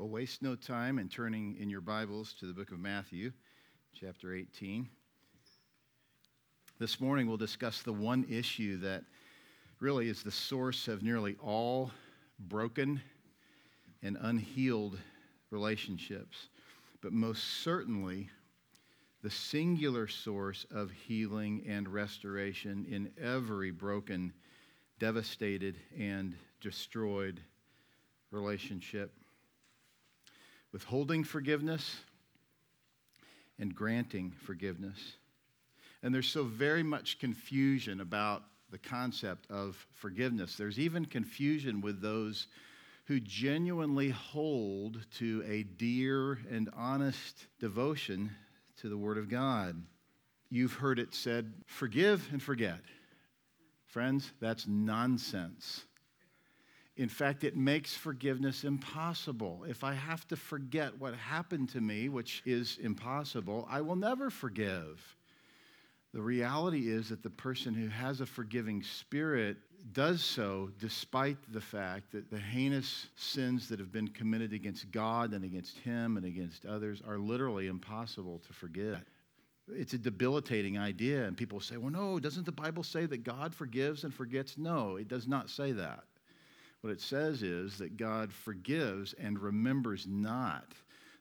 Well, waste no time in turning in your Bibles to the book of Matthew, chapter 18. This morning we'll discuss the one issue that really is the source of nearly all broken and unhealed relationships, but most certainly the singular source of healing and restoration in every broken, devastated, and destroyed relationship withholding forgiveness and granting forgiveness. And there's so very much confusion about the concept of forgiveness. There's even confusion with those who genuinely hold to a dear and honest devotion to the Word of God. You've heard it said, forgive and forget. Friends, that's nonsense. In fact, it makes forgiveness impossible. If I have to forget what happened to me, which is impossible, I will never forgive. The reality is that the person who has a forgiving spirit does so despite the fact that the heinous sins that have been committed against God and against him and against others are literally impossible to forget. It's a debilitating idea, and people say, well, no, doesn't the Bible say that God forgives and forgets? No, it does not say that. What it says is that God forgives and remembers not.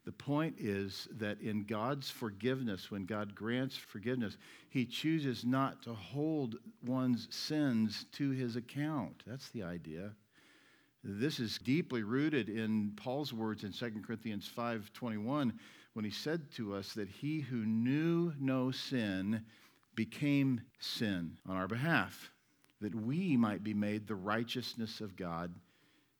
The point is that in God's forgiveness, when God grants forgiveness, He chooses not to hold one's sins to His account. That's the idea. This is deeply rooted in Paul's words in 2 Corinthians 5:21 when he said to us that he who knew no sin became sin on our behalf that we might be made the righteousness of God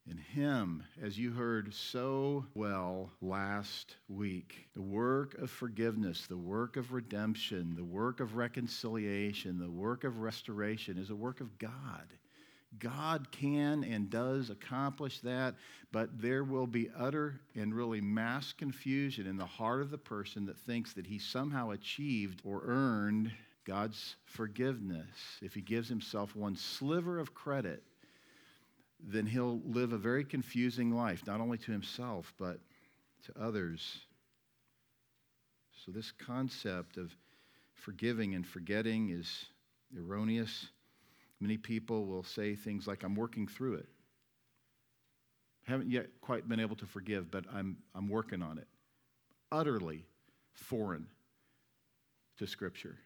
in Him, as you heard so well last week. The work of forgiveness, the work of redemption, the work of reconciliation, the work of restoration is a work of God. God can and does accomplish that, but there will be utter and really mass confusion in the heart of the person that thinks that he somehow achieved or earned God's forgiveness, if he gives himself one sliver of credit, then he'll live a very confusing life, not only to himself, but to others. So, this concept of forgiving and forgetting is erroneous. Many people will say things like, I'm working through it. Haven't yet quite been able to forgive, but I'm, I'm working on it. Utterly foreign to Scripture.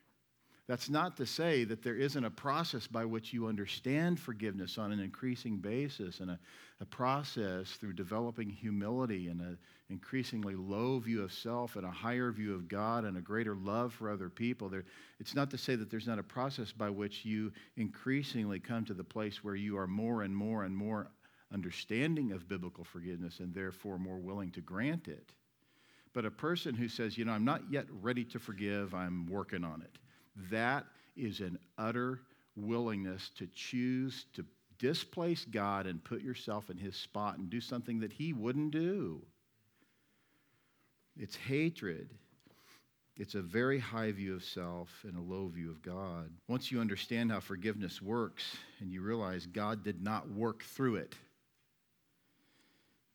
That's not to say that there isn't a process by which you understand forgiveness on an increasing basis and a, a process through developing humility and an increasingly low view of self and a higher view of God and a greater love for other people. There, it's not to say that there's not a process by which you increasingly come to the place where you are more and more and more understanding of biblical forgiveness and therefore more willing to grant it. But a person who says, you know, I'm not yet ready to forgive, I'm working on it that is an utter willingness to choose to displace God and put yourself in his spot and do something that he wouldn't do. It's hatred. It's a very high view of self and a low view of God. Once you understand how forgiveness works and you realize God did not work through it,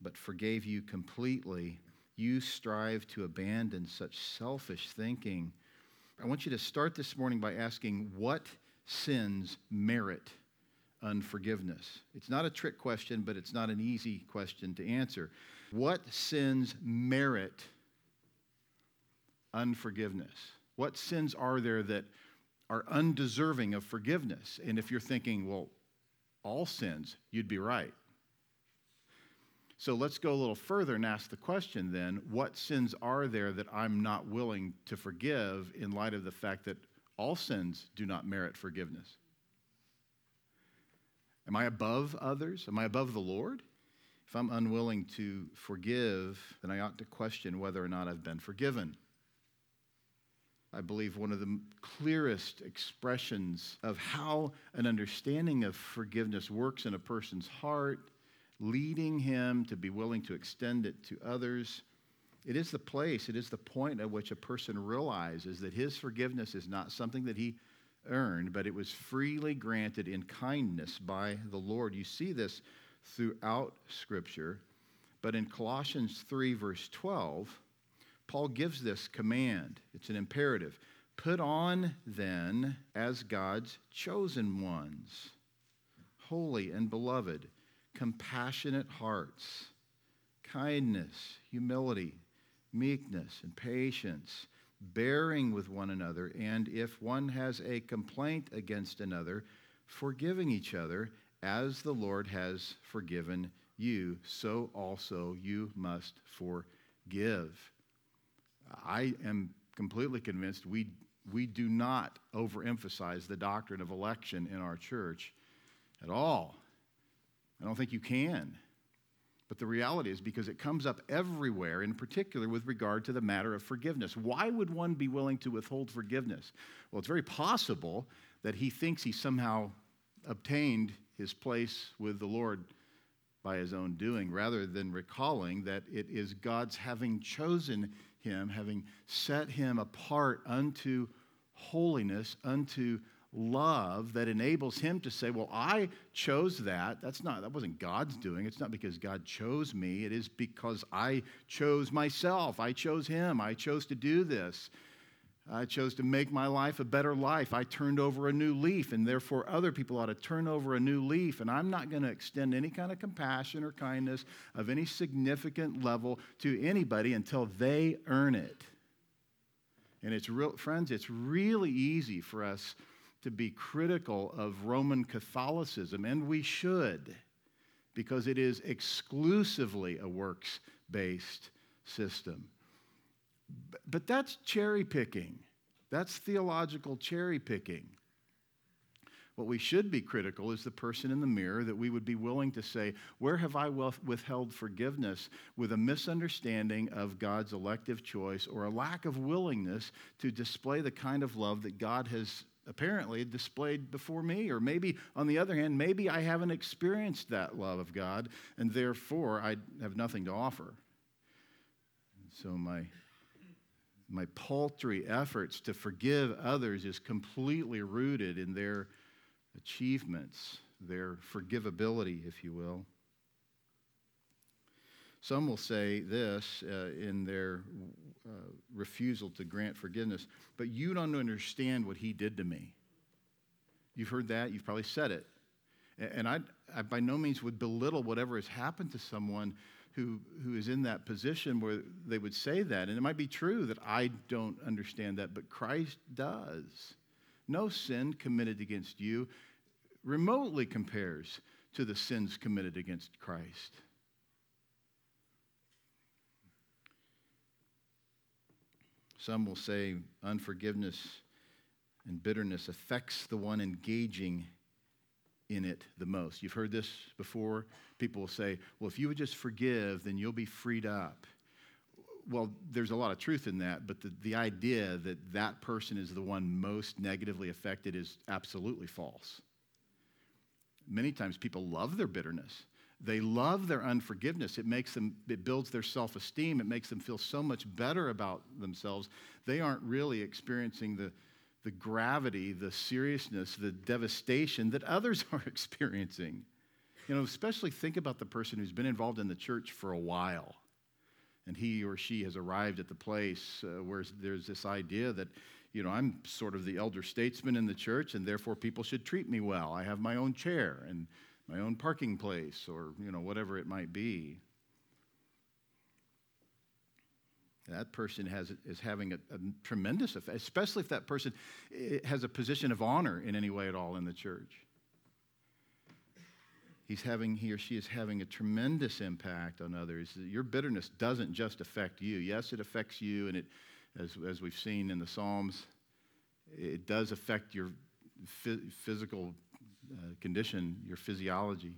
but forgave you completely, you strive to abandon such selfish thinking I want you to start this morning by asking what sins merit unforgiveness? It's not a trick question, but it's not an easy question to answer. What sins merit unforgiveness? What sins are there that are undeserving of forgiveness? And if you're thinking, well, all sins, you'd be right. So let's go a little further and ask the question then what sins are there that I'm not willing to forgive in light of the fact that all sins do not merit forgiveness? Am I above others? Am I above the Lord? If I'm unwilling to forgive, then I ought to question whether or not I've been forgiven. I believe one of the clearest expressions of how an understanding of forgiveness works in a person's heart leading him to be willing to extend it to others. It is the place, it is the point at which a person realizes that his forgiveness is not something that he earned, but it was freely granted in kindness by the Lord. You see this throughout Scripture. But in Colossians 3, verse 12, Paul gives this command. It's an imperative. Put on then as God's chosen ones, holy and beloved, compassionate hearts, kindness, humility, meekness, and patience, bearing with one another, and if one has a complaint against another, forgiving each other, as the Lord has forgiven you, so also you must forgive. I am completely convinced we, we do not overemphasize the doctrine of election in our church at all. I don't think you can. But the reality is because it comes up everywhere, in particular with regard to the matter of forgiveness. Why would one be willing to withhold forgiveness? Well, it's very possible that he thinks he somehow obtained his place with the Lord by his own doing, rather than recalling that it is God's having chosen him, having set him apart unto holiness, unto love that enables him to say, Well, I chose that. That's not, that wasn't God's doing. It's not because God chose me. It is because I chose myself. I chose him. I chose to do this. I chose to make my life a better life. I turned over a new leaf, and therefore other people ought to turn over a new leaf. And I'm not going to extend any kind of compassion or kindness of any significant level to anybody until they earn it. And it's real, friends, it's really easy for us to be critical of Roman Catholicism, and we should, because it is exclusively a works based system. But that's cherry picking. That's theological cherry picking. What we should be critical is the person in the mirror that we would be willing to say, Where have I withheld forgiveness with a misunderstanding of God's elective choice or a lack of willingness to display the kind of love that God has apparently displayed before me? Or maybe, on the other hand, maybe I haven't experienced that love of God and therefore I have nothing to offer. So my my paltry efforts to forgive others is completely rooted in their achievements, their forgivability, if you will. Some will say this uh, in their uh, refusal to grant forgiveness, but you don't understand what he did to me. You've heard that, you've probably said it. And I, I by no means would belittle whatever has happened to someone who, who is in that position where they would say that. And it might be true that I don't understand that, but Christ does. No sin committed against you remotely compares to the sins committed against Christ. Some will say unforgiveness and bitterness affects the one engaging in it the most. You've heard this before. People will say, well, if you would just forgive, then you'll be freed up. Well, there's a lot of truth in that, but the, the idea that that person is the one most negatively affected is absolutely false. Many times people love their bitterness. They love their unforgiveness. It makes them, it builds their self esteem. It makes them feel so much better about themselves. They aren't really experiencing the, the gravity, the seriousness, the devastation that others are experiencing. You know, especially think about the person who's been involved in the church for a while and he or she has arrived at the place uh, where there's this idea that, you know, I'm sort of the elder statesman in the church and therefore people should treat me well. I have my own chair and my own parking place or, you know, whatever it might be. that person has, is having a, a, tremendous effect, especially if that person eh, has a position of honor in any way at all in the church. He's having, he or she is having a tremendous impact on others. Your bitterness doesn't just affect you. Yes, it affects you, and it, as, as we've seen in the Psalms, it does affect your physical uh, condition, your physiology.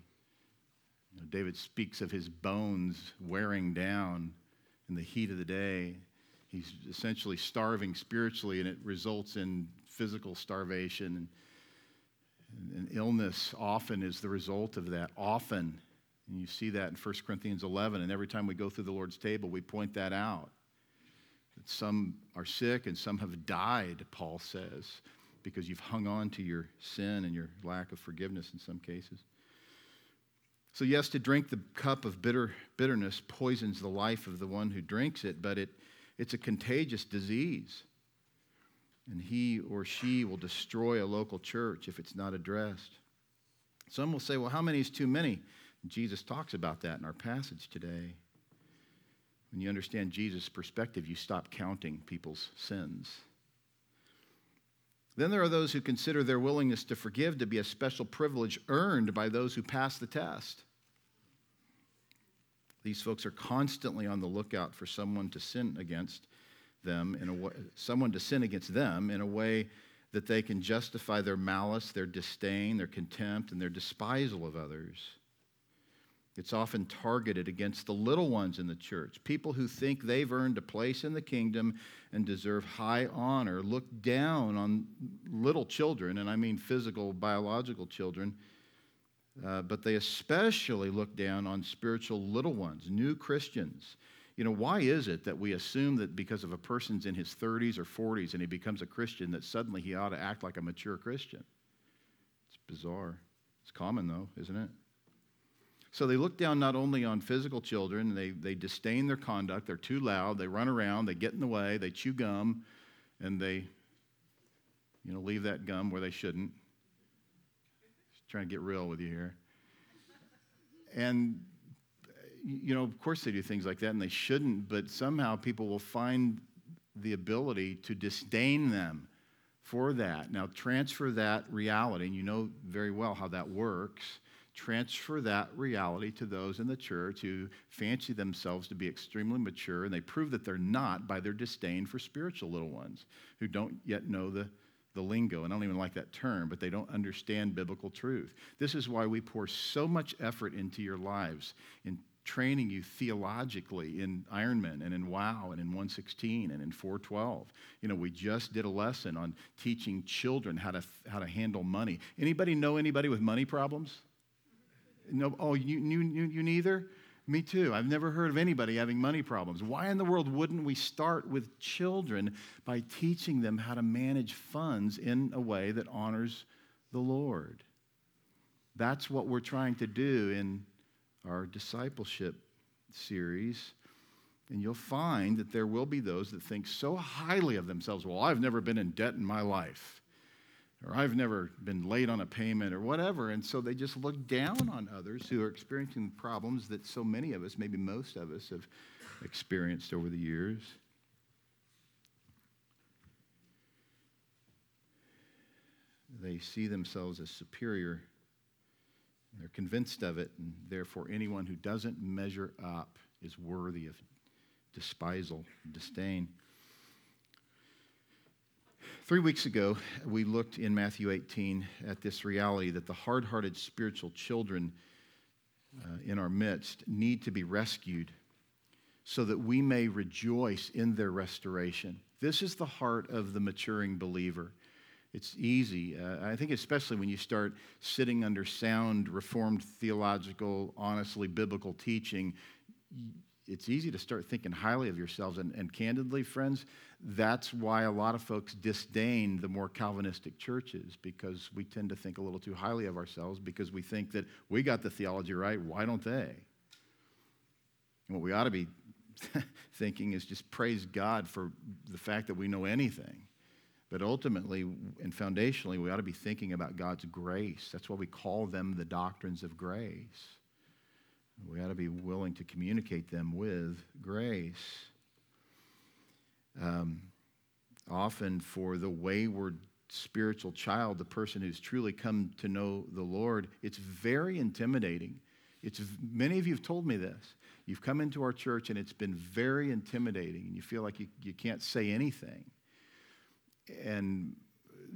You know, David speaks of his bones wearing down in the heat of the day. He's essentially starving spiritually, and it results in physical starvation. And, and illness often is the result of that. Often. And you see that in 1 Corinthians 11. And every time we go through the Lord's table, we point that out. That some are sick and some have died, Paul says, because you've hung on to your sin and your lack of forgiveness in some cases. So, yes, to drink the cup of bitter, bitterness poisons the life of the one who drinks it, but it, it's a contagious disease. And he or she will destroy a local church if it's not addressed. Some will say, well, how many is too many? Jesus talks about that in our passage today. When you understand Jesus' perspective, you stop counting people's sins. Then there are those who consider their willingness to forgive to be a special privilege earned by those who pass the test. These folks are constantly on the lookout for someone to sin against them in a way, someone to sin against them in a way that they can justify their malice, their disdain, their contempt, and their despisal of others. It's often targeted against the little ones in the church, people who think they've earned a place in the kingdom and deserve high honor, look down on little children, and I mean physical, biological children, uh, but they especially look down on spiritual little ones, new Christians. You know, why is it that we assume that because of a person's in his 30s or 40s and he becomes a Christian, that suddenly he ought to act like a mature Christian? It's bizarre. It's common, though, isn't it? So they look down not only on physical children, they, they disdain their conduct, they're too loud, they run around, they get in the way, they chew gum, and they, you know, leave that gum where they shouldn't. Just trying to get real with you here. And, you know, of course they do things like that, and they shouldn't, but somehow people will find the ability to disdain them for that. Now, transfer that reality, and you know very well how that works transfer that reality to those in the church who fancy themselves to be extremely mature, and they prove that they're not by their disdain for spiritual little ones who don't yet know the, the lingo. And I don't even like that term, but they don't understand biblical truth. This is why we pour so much effort into your lives in training you theologically in Ironman and in WOW and in 116 and in 412. You know, we just did a lesson on teaching children how to, how to handle money. Anybody know anybody with money problems? No, oh, you, you, you, you neither? Me too. I've never heard of anybody having money problems. Why in the world wouldn't we start with children by teaching them how to manage funds in a way that honors the Lord? That's what we're trying to do in our discipleship series. And you'll find that there will be those that think so highly of themselves. Well, I've never been in debt in my life or I've never been late on a payment or whatever. And so they just look down on others who are experiencing problems that so many of us, maybe most of us, have experienced over the years. They see themselves as superior. They're convinced of it, and therefore, anyone who doesn't measure up is worthy of despisal, disdain. Three weeks ago, we looked in Matthew 18 at this reality that the hard hearted spiritual children uh, in our midst need to be rescued so that we may rejoice in their restoration. This is the heart of the maturing believer. It's easy. Uh, I think, especially when you start sitting under sound, reformed, theological, honestly biblical teaching, it's easy to start thinking highly of yourselves. And, and candidly, friends, that's why a lot of folks disdain the more Calvinistic churches because we tend to think a little too highly of ourselves because we think that we got the theology right. Why don't they? What we ought to be thinking is just praise God for the fact that we know anything. But ultimately and foundationally, we ought to be thinking about God's grace. That's why we call them the doctrines of grace. We ought to be willing to communicate them with grace. Um, often, for the wayward spiritual child, the person who's truly come to know the Lord, it's very intimidating. It's, many of you have told me this. You've come into our church and it's been very intimidating, and you feel like you, you can't say anything. And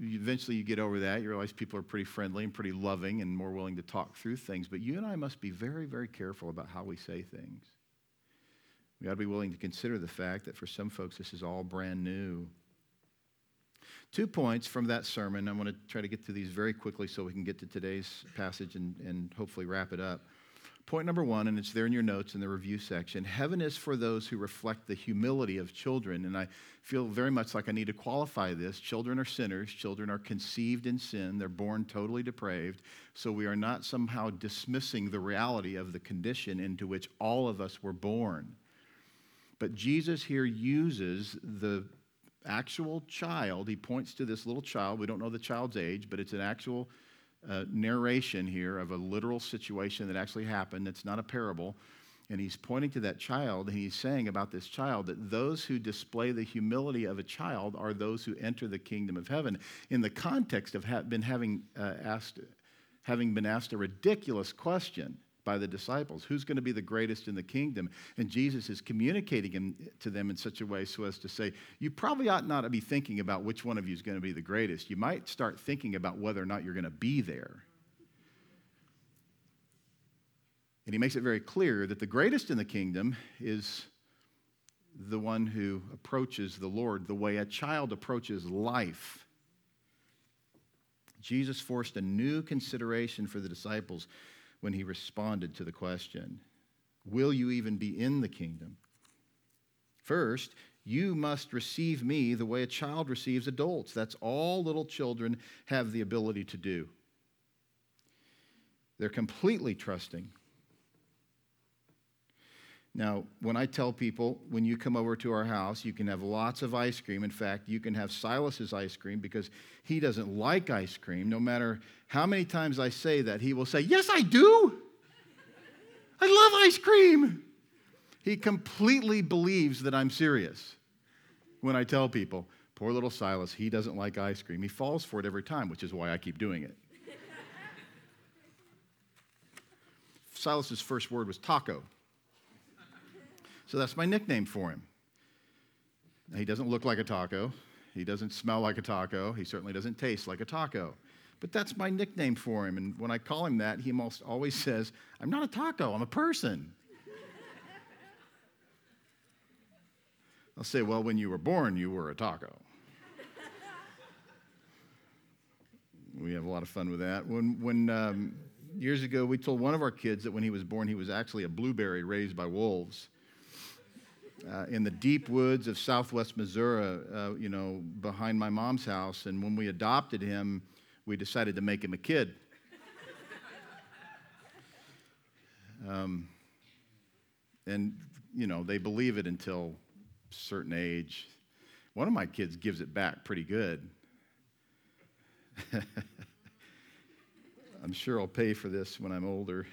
eventually you get over that. You realize people are pretty friendly and pretty loving and more willing to talk through things. But you and I must be very, very careful about how we say things. We ought to be willing to consider the fact that for some folks, this is all brand new. Two points from that sermon. I'm going to try to get to these very quickly so we can get to today's passage and, and hopefully wrap it up. Point number one, and it's there in your notes in the review section heaven is for those who reflect the humility of children. And I feel very much like I need to qualify this. Children are sinners, children are conceived in sin, they're born totally depraved. So we are not somehow dismissing the reality of the condition into which all of us were born. But Jesus here uses the actual child. He points to this little child. We don't know the child's age, but it's an actual uh, narration here of a literal situation that actually happened. It's not a parable. And he's pointing to that child, and he's saying about this child that those who display the humility of a child are those who enter the kingdom of heaven. In the context of ha- been having, uh, asked, having been asked a ridiculous question by the disciples who's going to be the greatest in the kingdom? And Jesus is communicating to them in such a way so as to say, you probably ought not to be thinking about which one of you is going to be the greatest. You might start thinking about whether or not you're going to be there. And he makes it very clear that the greatest in the kingdom is the one who approaches the Lord the way a child approaches life. Jesus forced a new consideration for the disciples when he responded to the question Will you even be in the kingdom? First, you must receive me the way a child receives adults. That's all little children have the ability to do. They're completely trusting. Now, when I tell people, when you come over to our house, you can have lots of ice cream. In fact, you can have Silas's ice cream because he doesn't like ice cream. No matter how many times I say that, he will say, Yes, I do. I love ice cream. He completely believes that I'm serious when I tell people, Poor little Silas, he doesn't like ice cream. He falls for it every time, which is why I keep doing it. Silas's first word was taco. So that's my nickname for him. He doesn't look like a taco. He doesn't smell like a taco. He certainly doesn't taste like a taco. But that's my nickname for him. And when I call him that, he almost always says, I'm not a taco, I'm a person. I'll say, Well, when you were born, you were a taco. we have a lot of fun with that. When, when um, years ago, we told one of our kids that when he was born, he was actually a blueberry raised by wolves uh, in the deep woods of southwest Missouri, uh, you know, behind my mom's house. And when we adopted him, we decided to make him a kid. Um, and, you know, they believe it until a certain age. One of my kids gives it back pretty good. I'm sure I'll pay for this when I'm older.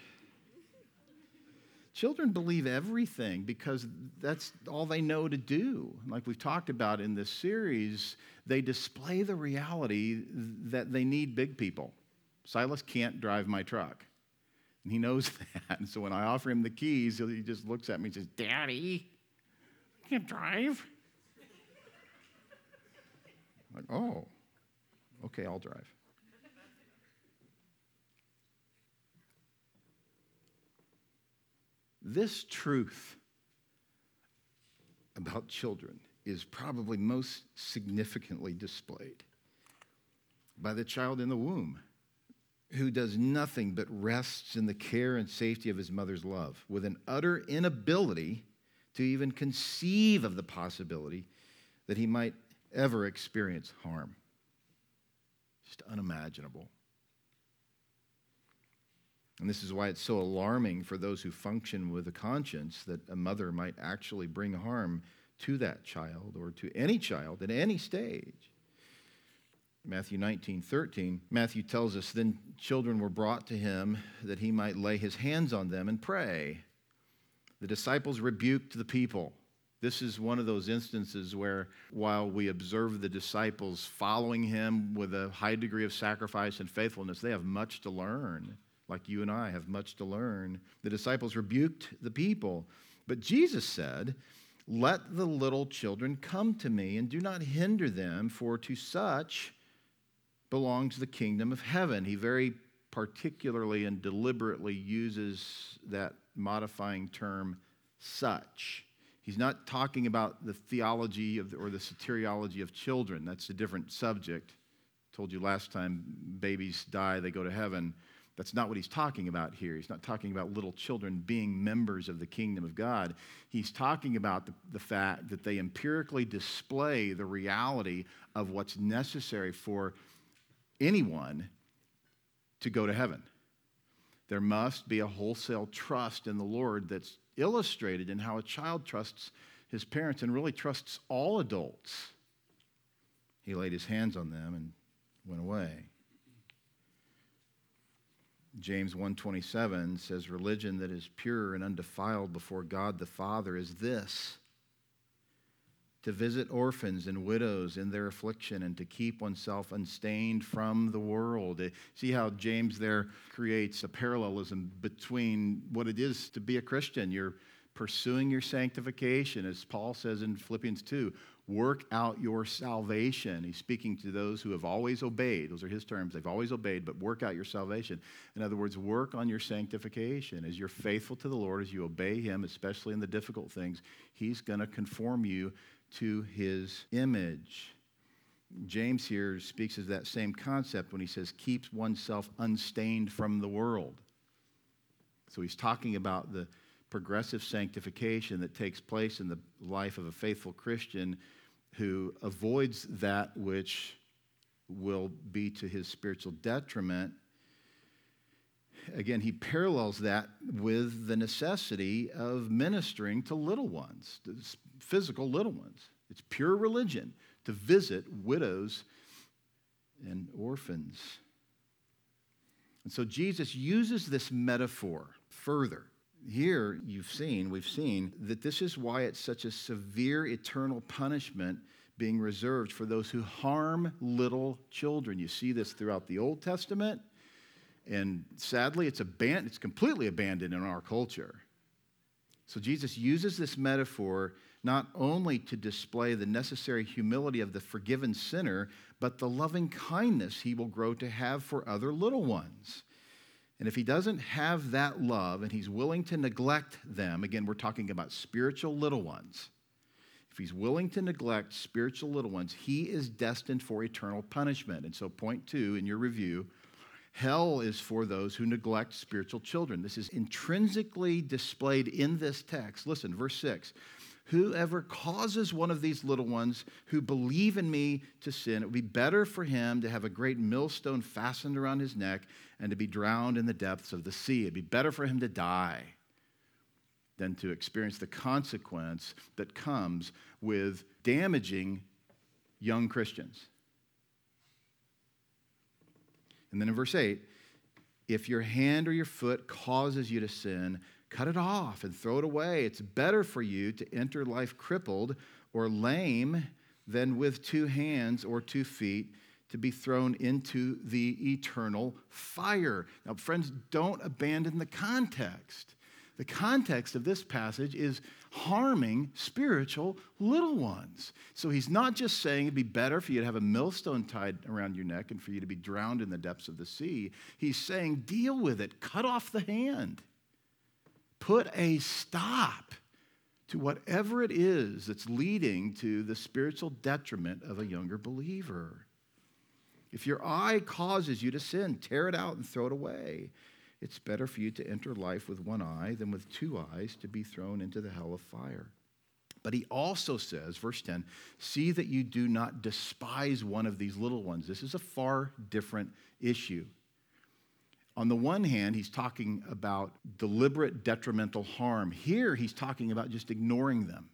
Children believe everything because that's all they know to do. Like we've talked about in this series, they display the reality that they need big people. Silas can't drive my truck. And he knows that. And so when I offer him the keys, he just looks at me and says, Daddy, I can't drive. like, oh, okay, I'll drive. This truth about children is probably most significantly displayed by the child in the womb who does nothing but rests in the care and safety of his mother's love with an utter inability to even conceive of the possibility that he might ever experience harm. Just unimaginable. And this is why it's so alarming for those who function with a conscience that a mother might actually bring harm to that child or to any child at any stage. Matthew 19, 13, Matthew tells us, Then children were brought to him that he might lay his hands on them and pray. The disciples rebuked the people. This is one of those instances where, while we observe the disciples following him with a high degree of sacrifice and faithfulness, they have much to learn like you and I have much to learn. The disciples rebuked the people, but Jesus said, Let the little children come to me and do not hinder them, for to such belongs the kingdom of heaven. He very particularly and deliberately uses that modifying term, such. He's not talking about the theology of the, or the soteriology of children. That's a different subject. I told you last time babies die, they go to heaven. That's not what he's talking about here. He's not talking about little children being members of the kingdom of God. He's talking about the, the fact that they empirically display the reality of what's necessary for anyone to go to heaven. There must be a wholesale trust in the Lord that's illustrated in how a child trusts his parents and really trusts all adults. He laid his hands on them and went away. James 1:27 says religion that is pure and undefiled before God the Father is this to visit orphans and widows in their affliction and to keep oneself unstained from the world. Eh, see how James there creates a parallelism between what it is to be a Christian. You're pursuing your sanctification, as Paul says in Philippians 2 work out your salvation. He's speaking to those who have always obeyed. Those are his terms. They've always obeyed, but work out your salvation. In other words, work on your sanctification. As you're faithful to the Lord, as you obey him, especially in the difficult things, he's going to conform you to his image. James here speaks of that same concept when he says, keeps oneself unstained from the world. So he's talking about the progressive sanctification that takes place in the life of a faithful Christian who avoids that which will be to his spiritual detriment. Again, he parallels that with the necessity of ministering to little ones, physical little ones. It's pure religion to visit widows and orphans. And so Jesus uses this metaphor further here you've seen, we've seen that this is why it's such a severe eternal punishment being reserved for those who harm little children. You see this throughout the Old Testament, and sadly, it's, aban- it's completely abandoned in our culture. So Jesus uses this metaphor not only to display the necessary humility of the forgiven sinner, but the loving kindness he will grow to have for other little ones. And if he doesn't have that love and he's willing to neglect them, again, we're talking about spiritual little ones. If he's willing to neglect spiritual little ones, he is destined for eternal punishment. And so, point two in your review hell is for those who neglect spiritual children. This is intrinsically displayed in this text. Listen, verse 6 Whoever causes one of these little ones who believe in me to sin, it would be better for him to have a great millstone fastened around his neck and to be drowned in the depths of the sea. It'd be better for him to die than to experience the consequence that comes with damaging young Christians. And then in verse 8, if your hand or your foot causes you to sin, cut it off and throw it away. It's better for you to enter life crippled or lame than with two hands or two feet to be thrown into the eternal fire. Now, friends, don't abandon the context. The context of this passage is harming spiritual little ones. So he's not just saying it'd be better for you to have a millstone tied around your neck and for you to be drowned in the depths of the sea. He's saying, deal with it, cut off the hand, put a stop to whatever it is that's leading to the spiritual detriment of a younger believer. If your eye causes you to sin, tear it out and throw it away. It's better for you to enter life with one eye than with two eyes to be thrown into the hell of fire. But he also says, verse 10, see that you do not despise one of these little ones. This is a far different issue. On the one hand, he's talking about deliberate detrimental harm. Here, he's talking about just ignoring them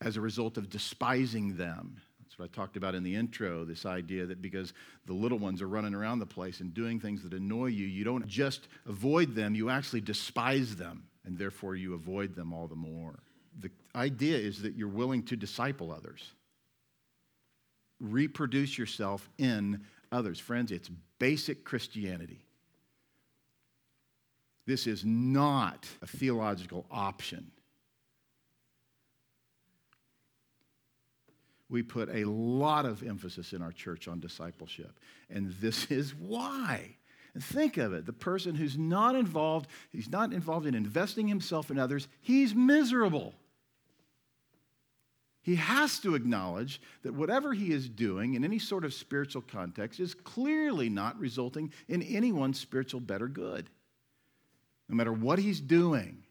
as a result of despising them. That's what I talked about in the intro this idea that because the little ones are running around the place and doing things that annoy you, you don't just avoid them, you actually despise them, and therefore you avoid them all the more. The idea is that you're willing to disciple others, reproduce yourself in others. Friends, it's basic Christianity. This is not a theological option. we put a lot of emphasis in our church on discipleship. And this is why. And think of it the person who's not involved, he's not involved in investing himself in others, he's miserable. He has to acknowledge that whatever he is doing in any sort of spiritual context is clearly not resulting in anyone's spiritual better good. No matter what he's doing,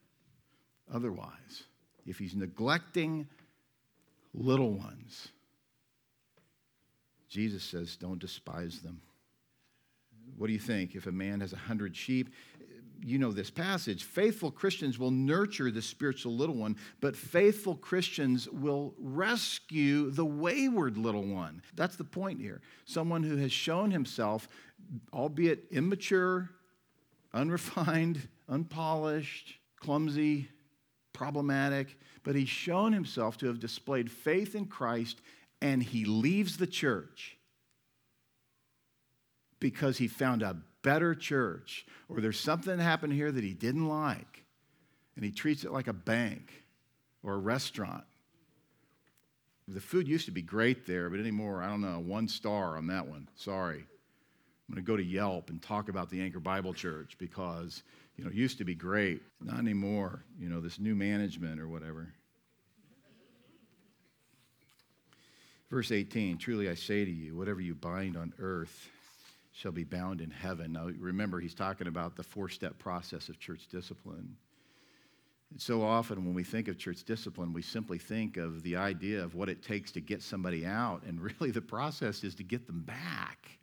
otherwise, if he's neglecting little ones, Jesus says, don't despise them. What do you think? If a man has a hundred sheep, you know this passage. Faithful Christians will nurture the spiritual little one, but faithful Christians will rescue the wayward little one. That's the point here. Someone who has shown himself, albeit immature, unrefined, unpolished, clumsy, problematic, but he's shown himself to have displayed faith in Christ and he leaves the church because he found a better church, or there's something that happened here that he didn't like, and he treats it like a bank or a restaurant. The food used to be great there, but anymore, I don't know, one star on that one. Sorry. I'm going to go to Yelp and talk about the Anchor Bible Church because, you know, used to be great. Not anymore, you know, this new management or whatever. Verse 18 Truly I say to you, whatever you bind on earth shall be bound in heaven. Now, remember, he's talking about the four step process of church discipline. And so often, when we think of church discipline, we simply think of the idea of what it takes to get somebody out, and really the process is to get them back.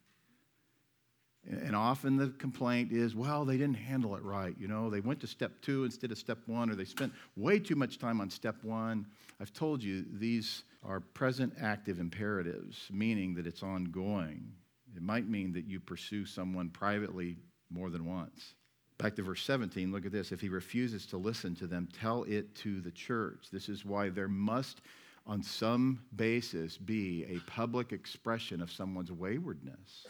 And often the complaint is, well, they didn't handle it right. You know, they went to step two instead of step one, or they spent way too much time on step one. I've told you these are present active imperatives, meaning that it's ongoing. It might mean that you pursue someone privately more than once. Back to verse 17, look at this. If he refuses to listen to them, tell it to the church. This is why there must, on some basis, be a public expression of someone's waywardness.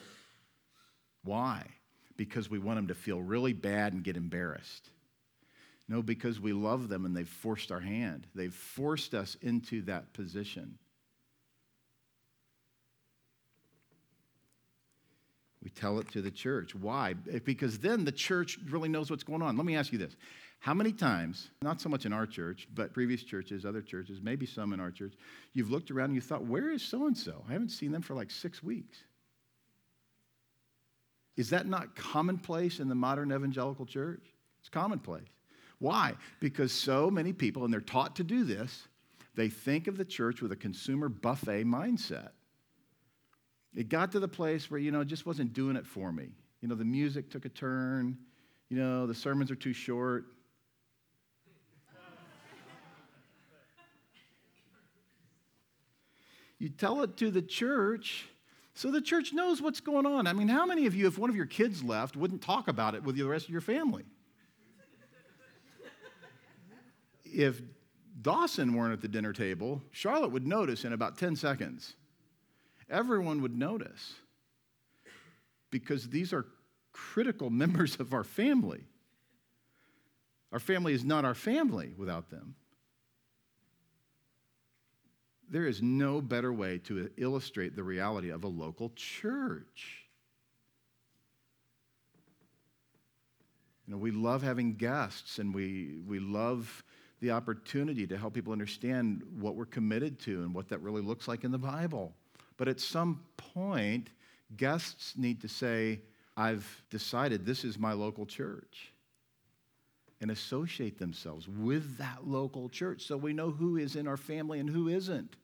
Why? Because we want them to feel really bad and get embarrassed. No, because we love them and they've forced our hand. They've forced us into that position. We tell it to the church. Why? Because then the church really knows what's going on. Let me ask you this. How many times, not so much in our church, but previous churches, other churches, maybe some in our church, you've looked around and you thought, where is so and so? I haven't seen them for like six weeks. Is that not commonplace in the modern evangelical church? It's commonplace. Why? Because so many people, and they're taught to do this, they think of the church with a consumer buffet mindset. It got to the place where, you know, it just wasn't doing it for me. You know, the music took a turn. You know, the sermons are too short. you tell it to the church so the church knows what's going on. I mean, how many of you, if one of your kids left, wouldn't talk about it with the rest of your family? if Dawson weren't at the dinner table, Charlotte would notice in about 10 seconds everyone would notice because these are critical members of our family. Our family is not our family without them. There is no better way to illustrate the reality of a local church. You know, we love having guests and we, we love the opportunity to help people understand what we're committed to and what that really looks like in the Bible. But at some point, guests need to say, I've decided this is my local church, and associate themselves with that local church so we know who is in our family and who isn't.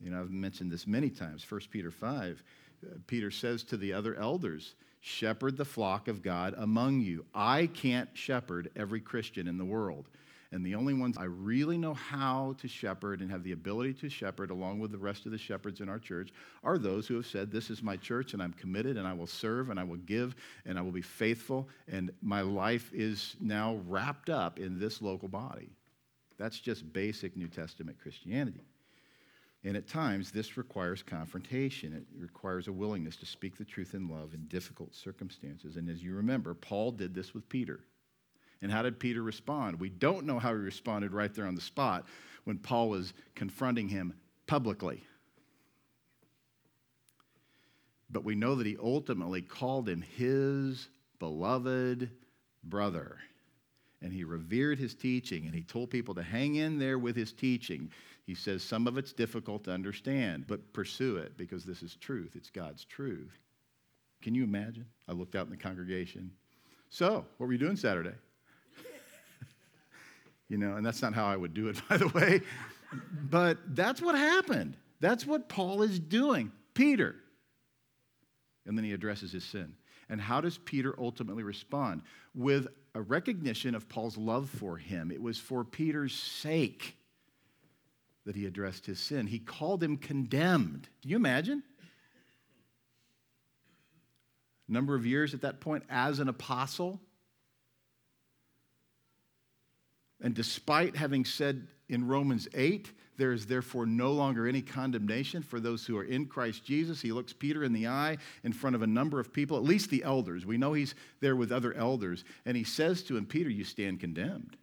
You know, I've mentioned this many times. 1 Peter 5, uh, Peter says to the other elders, Shepherd the flock of God among you. I can't shepherd every Christian in the world. And the only ones I really know how to shepherd and have the ability to shepherd, along with the rest of the shepherds in our church, are those who have said, This is my church, and I'm committed, and I will serve, and I will give, and I will be faithful, and my life is now wrapped up in this local body. That's just basic New Testament Christianity. And at times, this requires confrontation. It requires a willingness to speak the truth in love in difficult circumstances. And as you remember, Paul did this with Peter. And how did Peter respond? We don't know how he responded right there on the spot when Paul was confronting him publicly. But we know that he ultimately called him his beloved brother. and he revered his teaching and he told people to hang in there with his teaching. He says some of it's difficult to understand, but pursue it because this is truth. It's God's truth. Can you imagine? I looked out in the congregation. So, what were you doing Saturday? You know, and that's not how I would do it, by the way. But that's what happened. That's what Paul is doing. Peter. And then he addresses his sin. And how does Peter ultimately respond? With a recognition of Paul's love for him. It was for Peter's sake that he addressed his sin. He called him condemned. Can you imagine? Number of years at that point as an apostle. And despite having said in Romans 8, there is therefore no longer any condemnation for those who are in Christ Jesus. He looks Peter in the eye in front of a number of people, at least the elders. We know he's there with other elders. And he says to him, Peter, you stand condemned.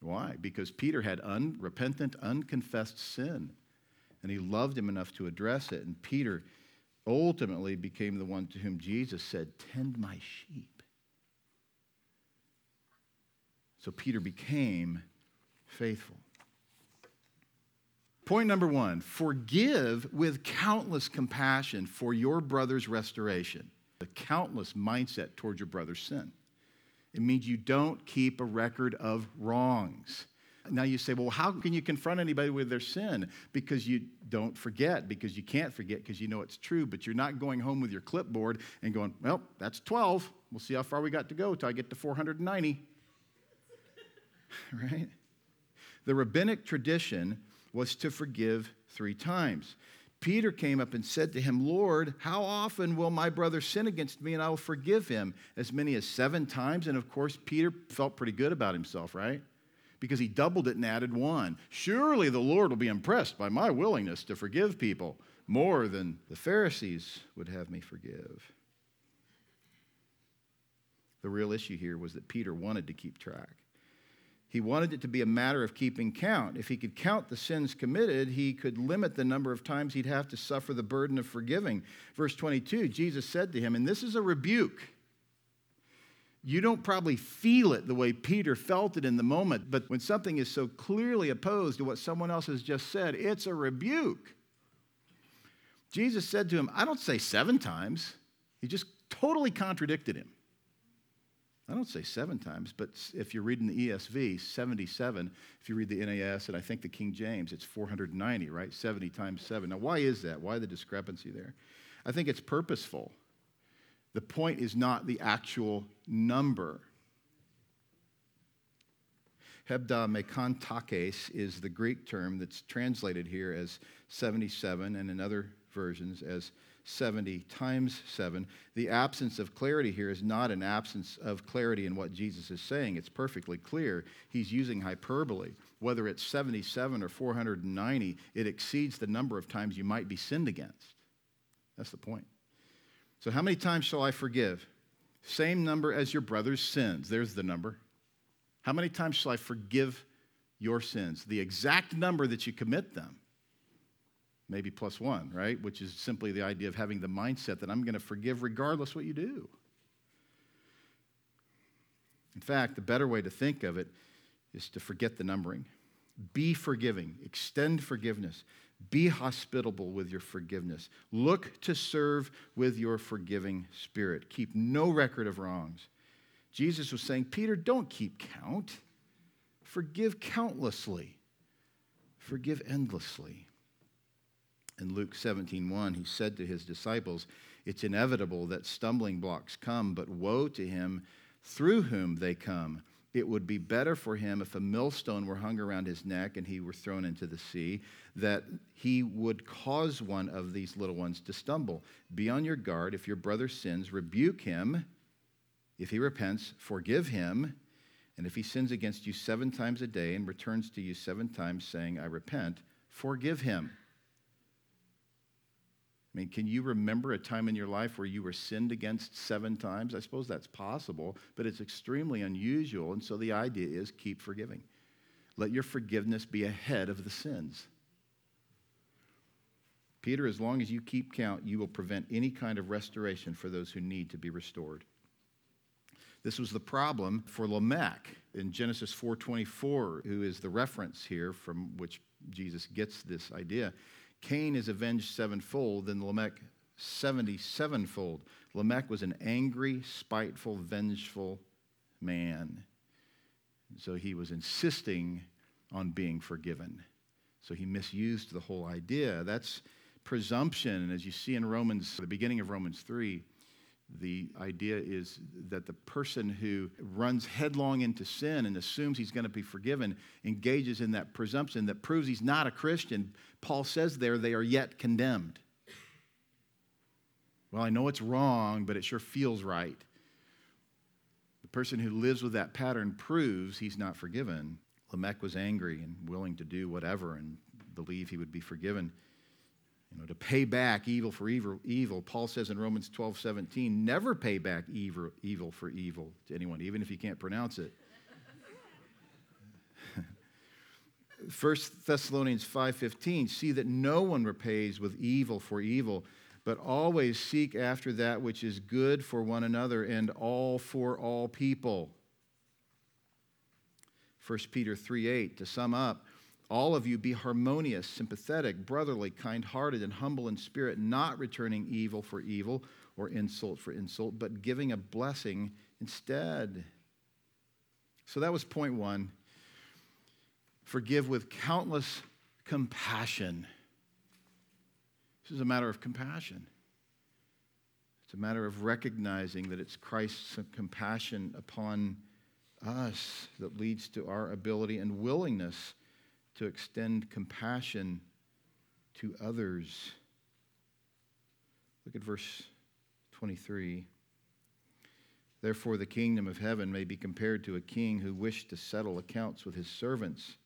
Why? Because Peter had unrepentant, unconfessed sin. And he loved him enough to address it. And Peter ultimately became the one to whom Jesus said, Tend my sheep. So Peter became faithful. Point number one forgive with countless compassion for your brother's restoration. The countless mindset towards your brother's sin. It means you don't keep a record of wrongs. Now you say, well, how can you confront anybody with their sin? Because you don't forget, because you can't forget, because you know it's true, but you're not going home with your clipboard and going, well, that's 12. We'll see how far we got to go till I get to 490. right? The rabbinic tradition was to forgive three times. Peter came up and said to him, Lord, how often will my brother sin against me and I will forgive him? As many as seven times. And of course, Peter felt pretty good about himself, right? Because he doubled it and added one. Surely the Lord will be impressed by my willingness to forgive people more than the Pharisees would have me forgive. The real issue here was that Peter wanted to keep track. He wanted it to be a matter of keeping count. If he could count the sins committed, he could limit the number of times he'd have to suffer the burden of forgiving. Verse 22, Jesus said to him, and this is a rebuke. You don't probably feel it the way Peter felt it in the moment, but when something is so clearly opposed to what someone else has just said, it's a rebuke. Jesus said to him, I don't say seven times. He just totally contradicted him. I don't say seven times, but if you're reading the ESV, 77. If you read the NAS and I think the King James, it's 490, right? 70 times seven. Now, why is that? Why the discrepancy there? I think it's purposeful. The point is not the actual number. hebdomekontakis is the Greek term that's translated here as 77 and in other versions as 70 times 7. The absence of clarity here is not an absence of clarity in what Jesus is saying. It's perfectly clear. He's using hyperbole. Whether it's 77 or 490, it exceeds the number of times you might be sinned against. That's the point. So, how many times shall I forgive? Same number as your brother's sins. There's the number. How many times shall I forgive your sins? The exact number that you commit them maybe plus one, right? Which is simply the idea of having the mindset that I'm going to forgive regardless what you do. In fact, the better way to think of it is to forget the numbering. Be forgiving, extend forgiveness, be hospitable with your forgiveness. Look to serve with your forgiving spirit. Keep no record of wrongs. Jesus was saying, Peter, don't keep count. Forgive countlessly, forgive endlessly. In Luke 17:1, he said to his disciples, It's inevitable that stumbling blocks come, but woe to him through whom they come. It would be better for him if a millstone were hung around his neck and he were thrown into the sea, that he would cause one of these little ones to stumble. Be on your guard. If your brother sins, rebuke him. If he repents, forgive him. And if he sins against you seven times a day and returns to you seven times, saying, I repent, forgive him. I mean, can you remember a time in your life where you were sinned against seven times? I suppose that's possible, but it's extremely unusual. And so the idea is keep forgiving. Let your forgiveness be ahead of the sins. Peter, as long as you keep count, you will prevent any kind of restoration for those who need to be restored. This was the problem for Lamech in Genesis 4:24, who is the reference here from which Jesus gets this idea. Cain is avenged sevenfold, then Lamech 77fold. Lamech was an angry, spiteful, vengeful man. So he was insisting on being forgiven. So he misused the whole idea. That's presumption. And as you see in Romans, the beginning of Romans 3, the idea is that the person who runs headlong into sin and assumes he's going to be forgiven engages in that presumption that proves he's not a Christian. Paul says there, they are yet condemned. Well, I know it's wrong, but it sure feels right. The person who lives with that pattern proves he's not forgiven. Lamech was angry and willing to do whatever and believe he would be forgiven. You know, to pay back evil for evil, evil. Paul says in Romans 12, 17, never pay back evil, evil for evil to anyone, even if you can't pronounce it. 1 Thessalonians 5:15 see that no one repays with evil for evil but always seek after that which is good for one another and all for all people 1 Peter 3:8 to sum up all of you be harmonious, sympathetic, brotherly, kind hearted, and humble in spirit, not returning evil for evil or insult for insult, but giving a blessing instead. So that was point one. Forgive with countless compassion. This is a matter of compassion. It's a matter of recognizing that it's Christ's compassion upon us that leads to our ability and willingness to extend compassion to others. Look at verse 23. Therefore, the kingdom of heaven may be compared to a king who wished to settle accounts with his servants.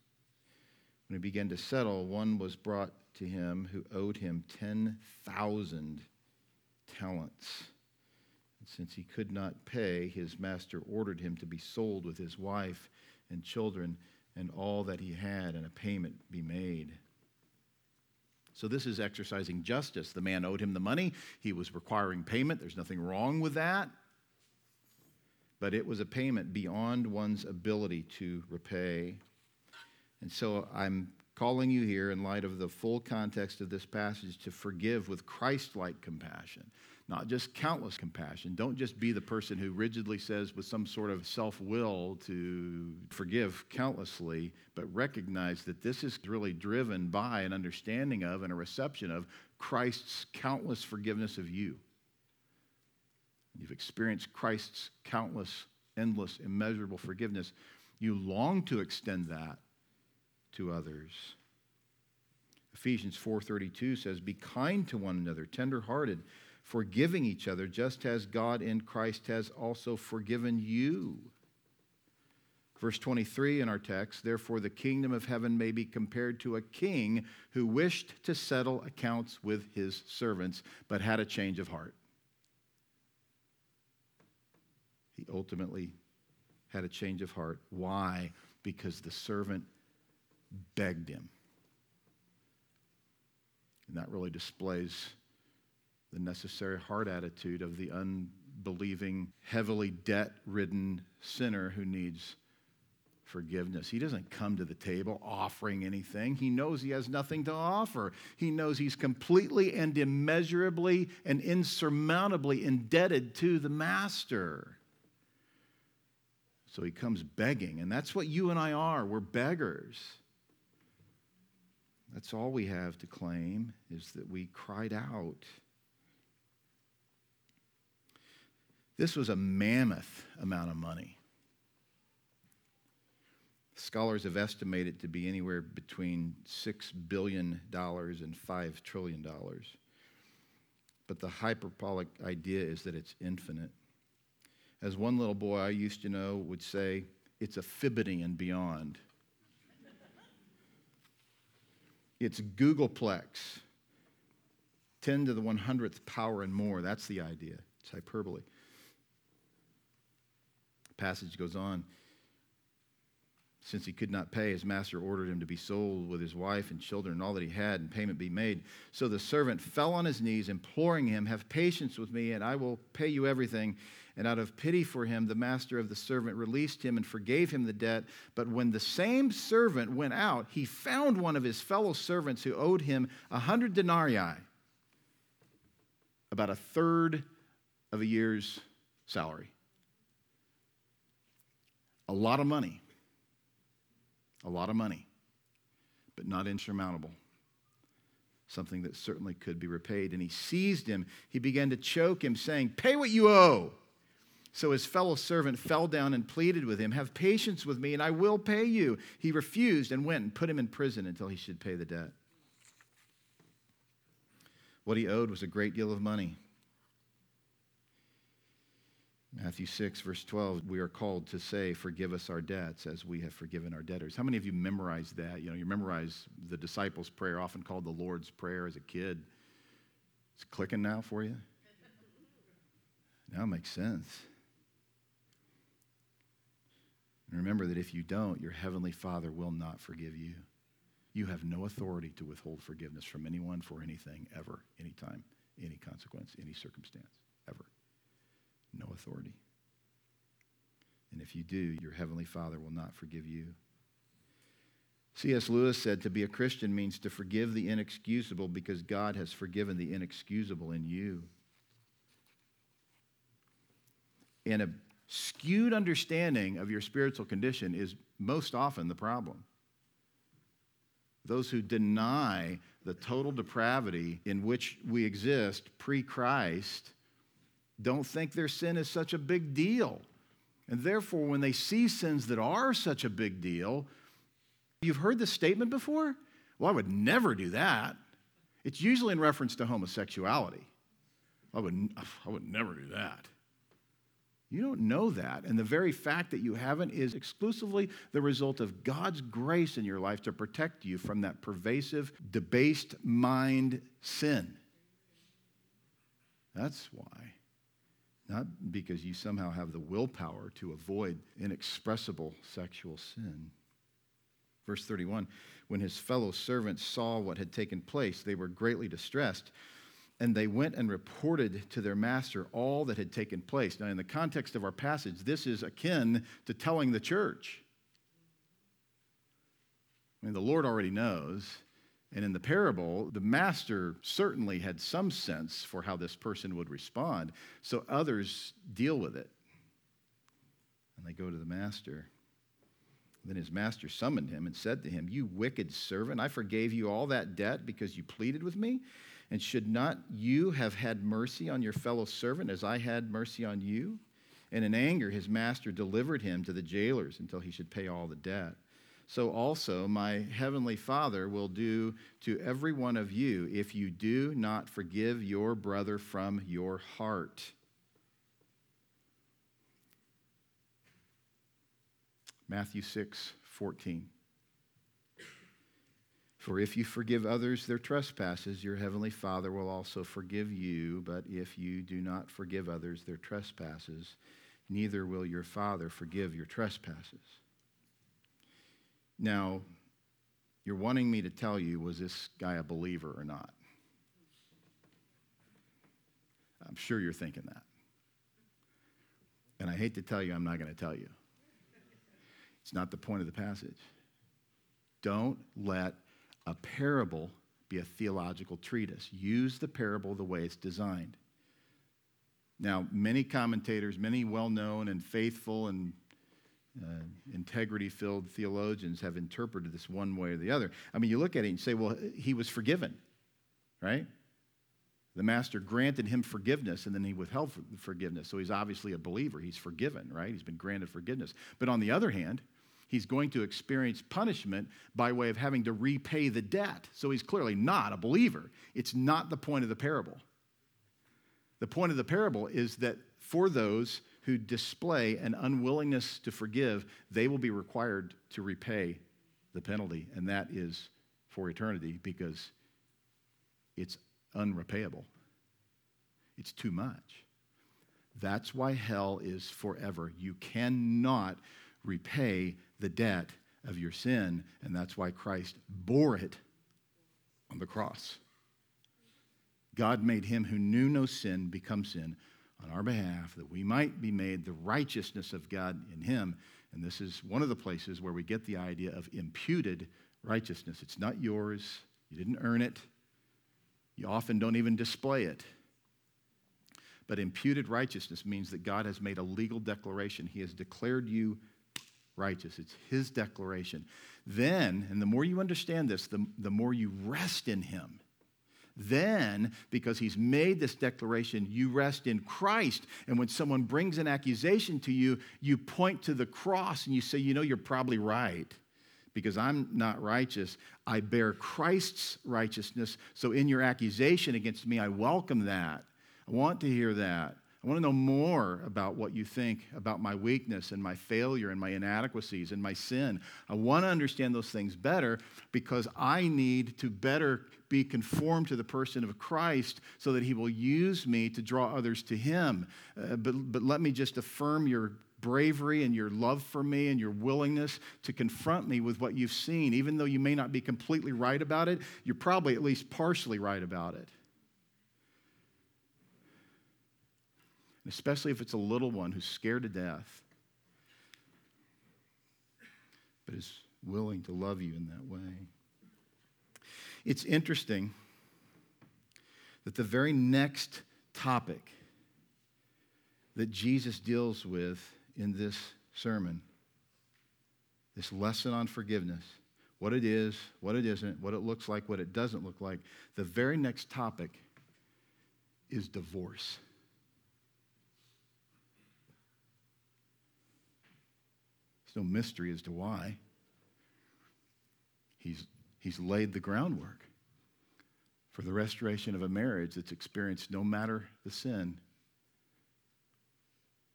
When he began to settle, one was brought to him who owed him 10,000 talents. And since he could not pay, his master ordered him to be sold with his wife and children and all that he had, and a payment be made. So, this is exercising justice. The man owed him the money, he was requiring payment. There's nothing wrong with that. But it was a payment beyond one's ability to repay. And so, I'm calling you here, in light of the full context of this passage, to forgive with Christ like compassion not just countless compassion. Don't just be the person who rigidly says, with some sort of self will, to forgive countlessly, but recognize that this is really driven by an understanding of and a reception of Christ's countless forgiveness of you. You've experienced Christ's countless, endless, immeasurable forgiveness. You long to extend that to others. Ephesians 4:32 says, "Be kind to one another, tender-hearted, forgiving each other, just as God in Christ has also forgiven you. Verse 23 in our text, therefore the kingdom of heaven may be compared to a king who wished to settle accounts with his servants, but had a change of heart. He ultimately had a change of heart. Why? Because the servant begged him. And that really displays the necessary heart attitude of the unbelieving, heavily debt ridden sinner who needs forgiveness. He doesn't come to the table offering anything. He knows he has nothing to offer. He knows he's completely and immeasurably and insurmountably indebted to the master. So he comes begging, and that's what you and I are. We're beggars. That's all we have to claim is that we cried out. This was a mammoth amount of money. Scholars have estimated to be anywhere between $6 billion and $5 trillion. But the hyperbolic idea is that it's infinite. As one little boy I used to know would say, it's a fibbity and beyond. It's googolplex, 10 to the 100th power and more. That's the idea. It's hyperbole passage goes on. Since he could not pay, his master ordered him to be sold with his wife and children and all that he had, and payment be made. So the servant fell on his knees, imploring him, Have patience with me, and I will pay you everything. And out of pity for him, the master of the servant released him and forgave him the debt. But when the same servant went out, he found one of his fellow servants who owed him a hundred denarii, about a third of a year's salary. A lot of money a lot of money, but not insurmountable. Something that certainly could be repaid. And he seized him. He began to choke him, saying, Pay what you owe. So his fellow servant fell down and pleaded with him, Have patience with me, and I will pay you. He refused and went and put him in prison until he should pay the debt. What he owed was a great deal of money. Matthew 6, verse 12, we are called to say, Forgive us our debts as we have forgiven our debtors. How many of you memorize that? You know, you memorize the disciples' prayer, often called the Lord's Prayer as a kid. It's clicking now for you? Now it makes sense. And remember that if you don't, your heavenly Father will not forgive you. You have no authority to withhold forgiveness from anyone for anything, ever, anytime, any consequence, any circumstance, ever no authority. And if you do, your heavenly Father will not forgive you. C.S. Lewis said to be a Christian means to forgive the inexcusable because God has forgiven the inexcusable in you. And a skewed understanding of your spiritual condition is most often the problem. Those who deny the total depravity in which we exist pre Christ don't think their sin is such a big deal. And therefore, when they see sins that are such a big deal, you've heard this statement before? Well, I would never do that. It's usually in reference to homosexuality. I would, I would never do that. You don't know that. And the very fact that you haven't is exclusively the result of God's grace in your life to protect you from that pervasive, debased mind sin. That's why not because you somehow have the willpower to avoid inexpressible sexual sin. Verse 31 When his fellow servants saw what had taken place, they were greatly distressed, and they went and reported to their master all that had taken place. Now, in the context of our passage, this is akin to telling the church. I mean, the Lord already knows. And in the parable, the master certainly had some sense for how this person would respond, so others deal with it. And they go to the master. Then his master summoned him and said to him, You wicked servant, I forgave you all that debt because you pleaded with me. And should not you have had mercy on your fellow servant as I had mercy on you? And in anger, his master delivered him to the jailers until he should pay all the debt so also my heavenly Father will do to every one of you if you do not forgive your brother from your heart. Matthew 6 14. For if you forgive others their trespasses, your heavenly Father will also forgive you. But if you do not forgive others their trespasses, neither will your Father forgive your trespasses. Now, you're wanting me to tell you, was this guy a believer or not? I'm sure you're thinking that. And I hate to tell you, I'm not going to tell you. It's not the point of the passage. Don't let a parable be a theological treatise. Use the parable the way it's designed. Now, many commentators, many well known and faithful and uh, integrity filled theologians have interpreted this one way or the other. I mean, you look at it and say, well, he was forgiven, right? The master granted him forgiveness and then he withheld forgiveness. So he's obviously a believer. He's forgiven, right? He's been granted forgiveness. But on the other hand, he's going to experience punishment by way of having to repay the debt. So he's clearly not a believer. It's not the point of the parable. The point of the parable is that for those who display an unwillingness to forgive, they will be required to repay the penalty, and that is for eternity because it's unrepayable. It's too much. That's why hell is forever. You cannot repay the debt of your sin, and that's why Christ bore it on the cross. God made him who knew no sin become sin on our behalf that we might be made the righteousness of God in him. And this is one of the places where we get the idea of imputed righteousness. It's not yours, you didn't earn it, you often don't even display it. But imputed righteousness means that God has made a legal declaration. He has declared you righteous. It's His declaration. Then, and the more you understand this, the, the more you rest in Him. Then, because he's made this declaration, you rest in Christ. And when someone brings an accusation to you, you point to the cross and you say, You know, you're probably right because I'm not righteous. I bear Christ's righteousness. So in your accusation against me, I welcome that. I want to hear that. I want to know more about what you think about my weakness and my failure and my inadequacies and my sin. I want to understand those things better because I need to better be conformed to the person of Christ so that he will use me to draw others to him. Uh, but, but let me just affirm your bravery and your love for me and your willingness to confront me with what you've seen. Even though you may not be completely right about it, you're probably at least partially right about it. Especially if it's a little one who's scared to death, but is willing to love you in that way. It's interesting that the very next topic that Jesus deals with in this sermon. This lesson on forgiveness what it is, what it isn't, what it looks like, what it doesn't look like. The very next topic is divorce. There's no mystery as to why. He's, he's laid the groundwork for the restoration of a marriage that's experienced, no matter the sin,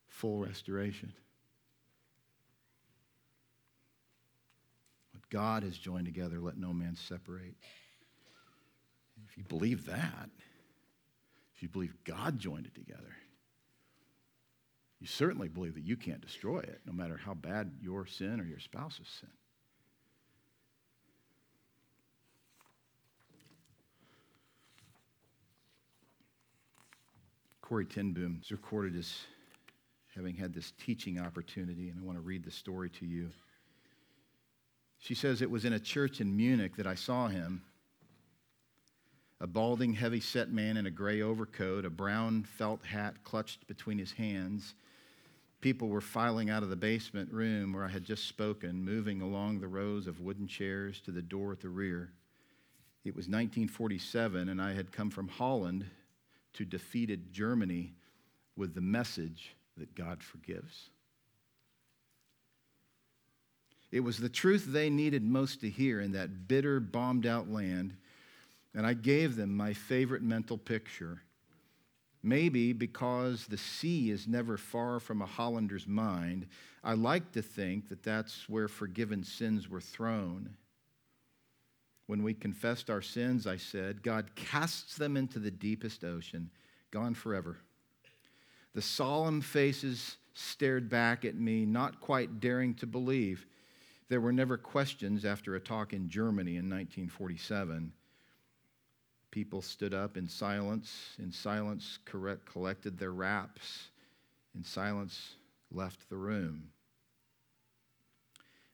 full restoration. What God has joined together, let no man separate. If you believe that, if you believe God joined it together, you certainly believe that you can't destroy it, no matter how bad your sin or your spouse's sin. Corrie ten Boom is recorded as having had this teaching opportunity, and I want to read the story to you. She says, It was in a church in Munich that I saw him. A balding, heavy set man in a gray overcoat, a brown felt hat clutched between his hands. People were filing out of the basement room where I had just spoken, moving along the rows of wooden chairs to the door at the rear. It was 1947, and I had come from Holland to defeated Germany with the message that God forgives. It was the truth they needed most to hear in that bitter, bombed out land, and I gave them my favorite mental picture. Maybe because the sea is never far from a Hollander's mind, I like to think that that's where forgiven sins were thrown. When we confessed our sins, I said, God casts them into the deepest ocean, gone forever. The solemn faces stared back at me, not quite daring to believe. There were never questions after a talk in Germany in 1947. People stood up in silence, in silence correct, collected their wraps, in silence left the room.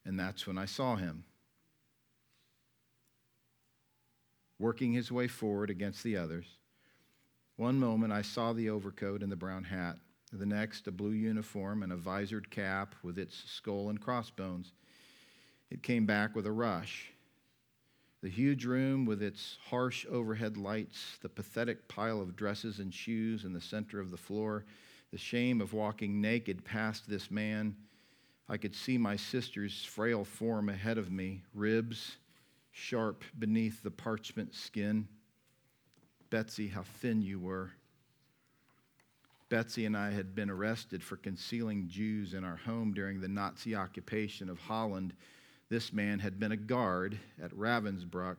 And that's when I saw him. Working his way forward against the others. One moment I saw the overcoat and the brown hat. The next, a blue uniform and a visored cap with its skull and crossbones. It came back with a rush. The huge room with its harsh overhead lights, the pathetic pile of dresses and shoes in the center of the floor, the shame of walking naked past this man. I could see my sister's frail form ahead of me, ribs sharp beneath the parchment skin. Betsie, how thin you were. Betsie and I had been arrested for concealing Jews in our home during the Nazi occupation of Holland. This man had been a guard at Ravensbrück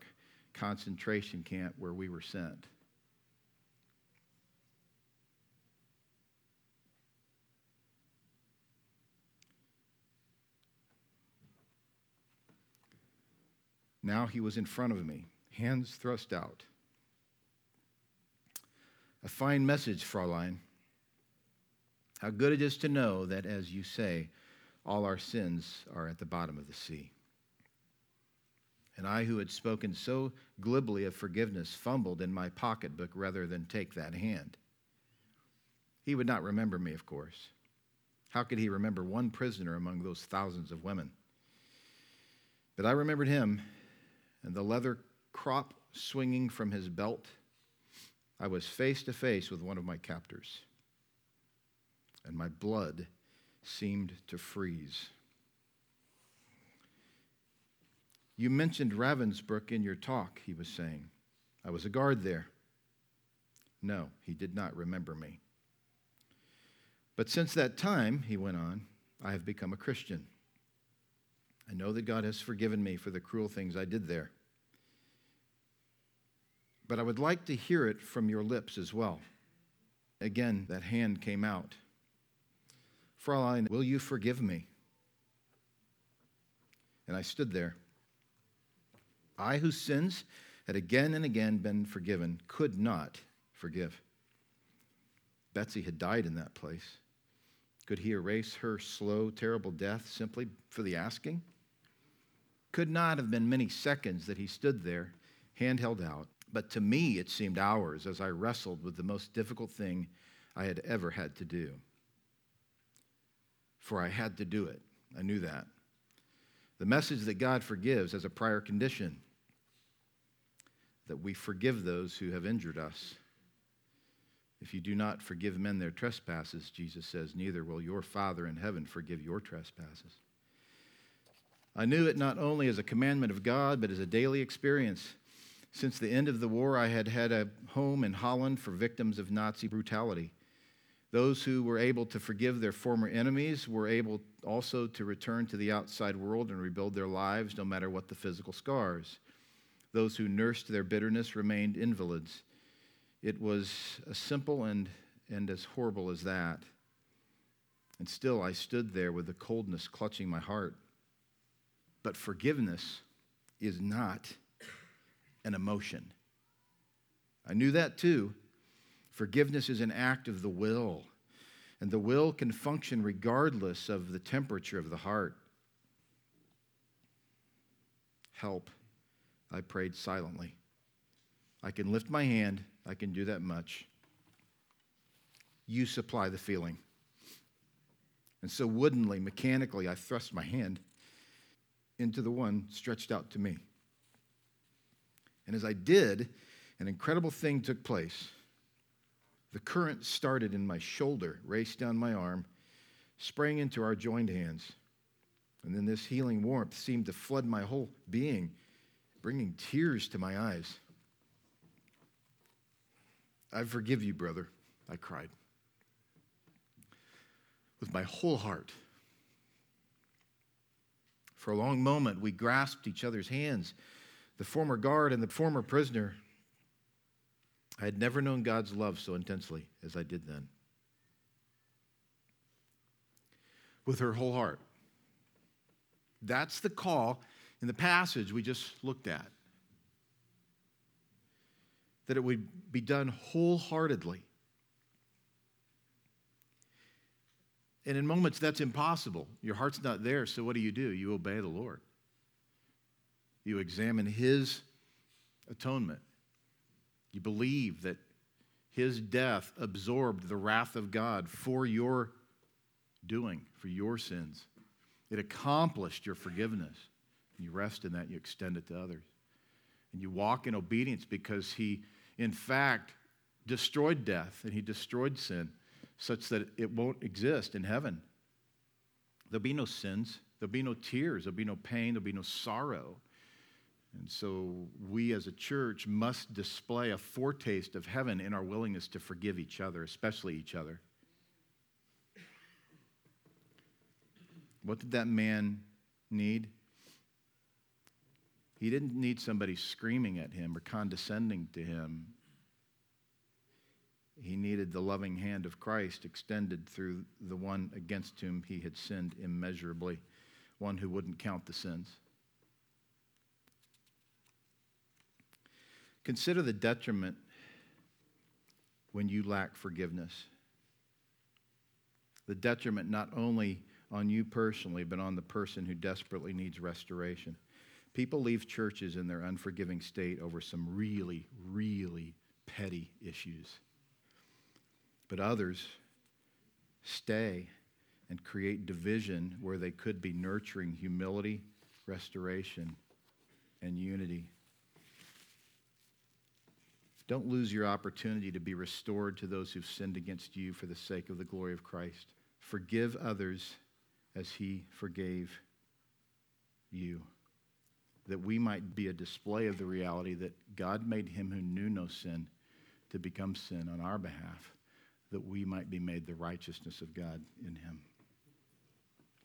concentration camp where we were sent. Now he was in front of me, hands thrust out. A fine message, Fraulein. How good it is to know that, as you say, all our sins are at the bottom of the sea. And I, who had spoken so glibly of forgiveness, fumbled in my pocketbook rather than take that hand. He would not remember me, of course. How could he remember one prisoner among those thousands of women? But I remembered him and the leather crop swinging from his belt. I was face to face with one of my captors, and my blood seemed to freeze. You mentioned Ravensbrück in your talk, he was saying. I was a guard there. No, he did not remember me. But since that time, he went on, I have become a Christian. I know that God has forgiven me for the cruel things I did there. But I would like to hear it from your lips as well. Again, that hand came out. Fraulein, will you forgive me? And I stood there. I, whose sins had again and again been forgiven, could not forgive. Betsie had died in that place. Could he erase her slow, terrible death simply for the asking? Could not have been many seconds that he stood there, hand held out. But to me, it seemed hours as I wrestled with the most difficult thing I had ever had to do. For I had to do it. I knew that. The message that God forgives as a prior condition that we forgive those who have injured us. If you do not forgive men their trespasses, Jesus says, neither will your Father in heaven forgive your trespasses. I knew it not only as a commandment of God, but as a daily experience. Since the end of the war, I had had a home in Holland for victims of Nazi brutality. Those who were able to forgive their former enemies were able also to return to the outside world and rebuild their lives, no matter what the physical scars. Those who nursed their bitterness remained invalids. It was as simple and, and as horrible as that. And still, I stood there with the coldness clutching my heart. But forgiveness is not an emotion. I knew that too. Forgiveness is an act of the will, and the will can function regardless of the temperature of the heart. Help I prayed silently. I can lift my hand, I can do that much. You supply the feeling. And so, woodenly, mechanically, I thrust my hand into the one stretched out to me. And as I did, an incredible thing took place. The current started in my shoulder, raced down my arm, sprang into our joined hands. And then this healing warmth seemed to flood my whole being bringing tears to my eyes. I forgive you, brother, I cried. With my whole heart. For a long moment, we grasped each other's hands, the former guard and the former prisoner. I had never known God's love so intensely as I did then. With her whole heart. That's the call in the passage we just looked at. That it would be done wholeheartedly. And in moments that's impossible. Your heart's not there, so what do you do? You obey the Lord. You examine His atonement. You believe that His death absorbed the wrath of God for your doing, for your sins. It accomplished your forgiveness. And you rest in that, you extend it to others. And you walk in obedience because he, in fact, destroyed death and he destroyed sin such that it won't exist in heaven. There'll be no sins, there'll be no tears, there'll be no pain, there'll be no sorrow. And so we as a church must display a foretaste of heaven in our willingness to forgive each other, especially each other. What did that man need? He didn't need somebody screaming at him or condescending to him. He needed the loving hand of Christ extended through the one against whom he had sinned immeasurably, one who wouldn't count the sins. Consider the detriment when you lack forgiveness. The detriment not only on you personally, but on the person who desperately needs restoration. People leave churches in their unforgiving state over some really, really petty issues. But others stay and create division where they could be nurturing humility, restoration, and unity. Don't lose your opportunity to be restored to those who've sinned against you for the sake of the glory of Christ. Forgive others as he forgave you. That we might be a display of the reality that God made him who knew no sin to become sin on our behalf, that we might be made the righteousness of God in him.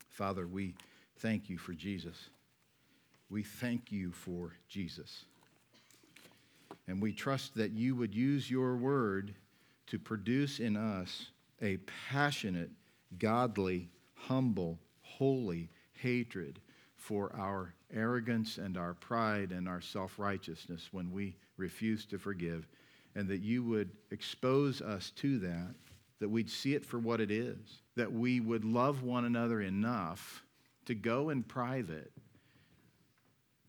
Father, we thank you for Jesus. We thank you for Jesus. And we trust that you would use your word to produce in us a passionate, godly, humble, holy hatred for our arrogance and our pride and our self righteousness when we refuse to forgive, and that you would expose us to that, that we'd see it for what it is, that we would love one another enough to go in private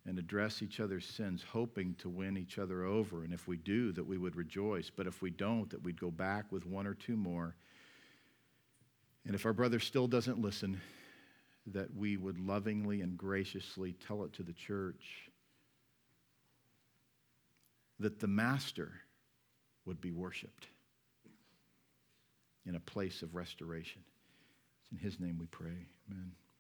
and address each other's sins, hoping to win each other over. And if we do, that we would rejoice. But if we don't, that we'd go back with one or two more. And if our brother still doesn't listen, that we would lovingly and graciously tell it to the church. That the Master would be worshiped in a place of restoration. It's in His name we pray. Amen.